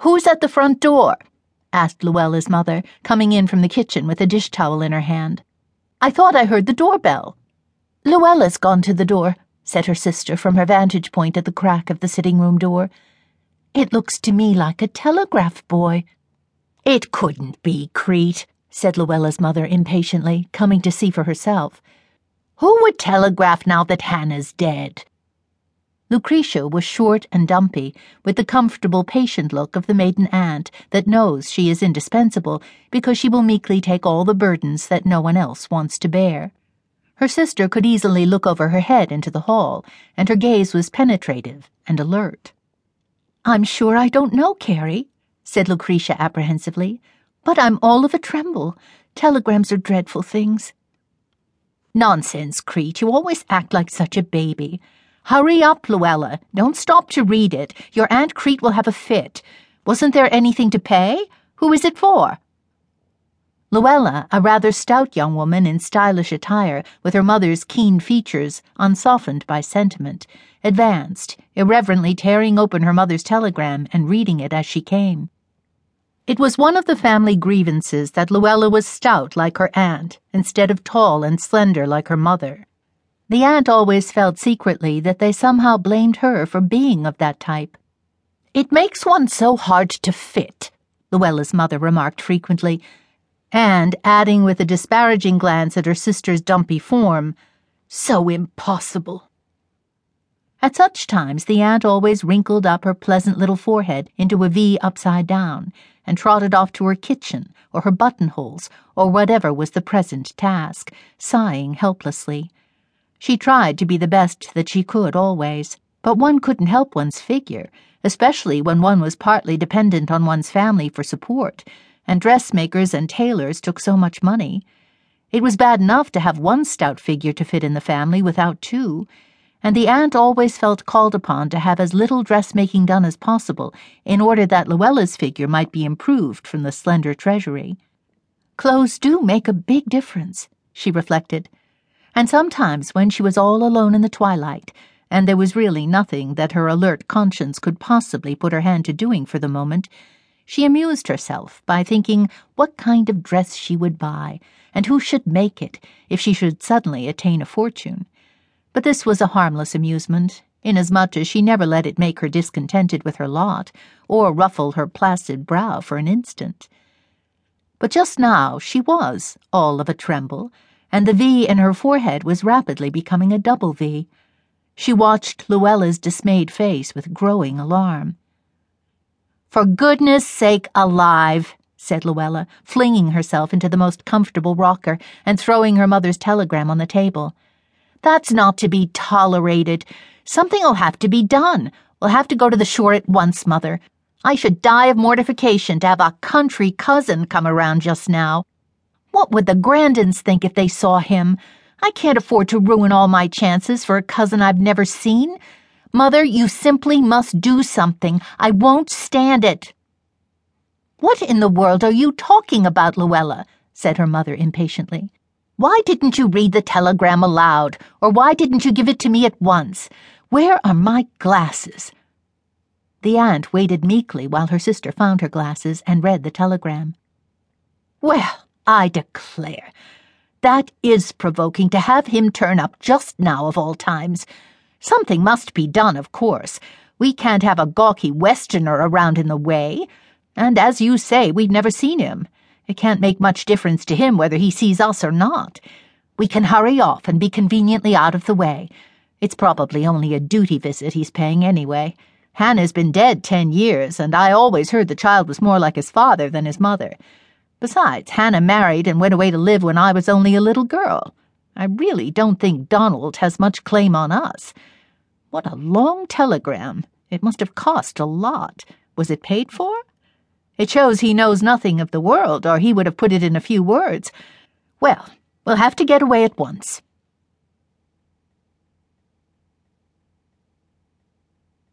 Who's at the front door? asked Luella's mother, coming in from the kitchen with a dish towel in her hand. I thought I heard the doorbell. Luella's gone to the door, said her sister from her vantage point at the crack of the sitting room door. It looks to me like a telegraph boy. It couldn't be, Crete, said Luella's mother impatiently, coming to see for herself. Who would telegraph now that Hannah's dead? Lucretia was short and dumpy, with the comfortable, patient look of the maiden aunt that knows she is indispensable because she will meekly take all the burdens that no one else wants to bear. Her sister could easily look over her head into the hall, and her gaze was penetrative and alert. I'm sure I don't know, Carrie, said Lucretia apprehensively, but I'm all of a tremble. Telegrams are dreadful things. Nonsense, Crete. You always act like such a baby. Hurry up, Luella. Don't stop to read it. Your Aunt Crete will have a fit. Wasn't there anything to pay? Who is it for? Luella, a rather stout young woman in stylish attire, with her mother's keen features unsoftened by sentiment, advanced, irreverently tearing open her mother's telegram and reading it as she came. It was one of the family grievances that Luella was stout like her aunt, instead of tall and slender like her mother. The aunt always felt secretly that they somehow blamed her for being of that type. It makes one so hard to fit, Luella's mother remarked frequently, and adding with a disparaging glance at her sister's dumpy form, so impossible. At such times, the aunt always wrinkled up her pleasant little forehead into a V upside down and trotted off to her kitchen or her buttonholes or whatever was the present task, sighing helplessly. She tried to be the best that she could always, but one couldn't help one's figure, especially when one was partly dependent on one's family for support, and dressmakers and tailors took so much money. It was bad enough to have one stout figure to fit in the family without two, and the aunt always felt called upon to have as little dressmaking done as possible in order that Luella's figure might be improved from the slender treasury. Clothes do make a big difference, she reflected and sometimes when she was all alone in the twilight, and there was really nothing that her alert conscience could possibly put her hand to doing for the moment, she amused herself by thinking what kind of dress she would buy, and who should make it if she should suddenly attain a fortune. But this was a harmless amusement, inasmuch as she never let it make her discontented with her lot, or ruffle her placid brow for an instant. But just now she was all of a tremble and the V in her forehead was rapidly becoming a double V. She watched Luella's dismayed face with growing alarm. For goodness sake alive, said Luella, flinging herself into the most comfortable rocker and throwing her mother's telegram on the table. That's not to be tolerated. Something'll have to be done. We'll have to go to the shore at once, Mother. I should die of mortification to have a country cousin come around just now. What would the Grandins think if they saw him? I can't afford to ruin all my chances for a cousin I've never seen. Mother, you simply must do something. I won't stand it. What in the world are you talking about, Luella? said her mother impatiently. Why didn't you read the telegram aloud, or why didn't you give it to me at once? Where are my glasses? The aunt waited meekly while her sister found her glasses and read the telegram. Well, I declare, that is provoking to have him turn up just now of all times. Something must be done, of course. We can't have a gawky Westerner around in the way. And as you say, we've never seen him. It can't make much difference to him whether he sees us or not. We can hurry off and be conveniently out of the way. It's probably only a duty visit he's paying anyway. Hannah's been dead ten years, and I always heard the child was more like his father than his mother. Besides, Hannah married and went away to live when I was only a little girl. I really don't think Donald has much claim on us. What a long telegram. It must have cost a lot. Was it paid for? It shows he knows nothing of the world, or he would have put it in a few words. Well, we'll have to get away at once.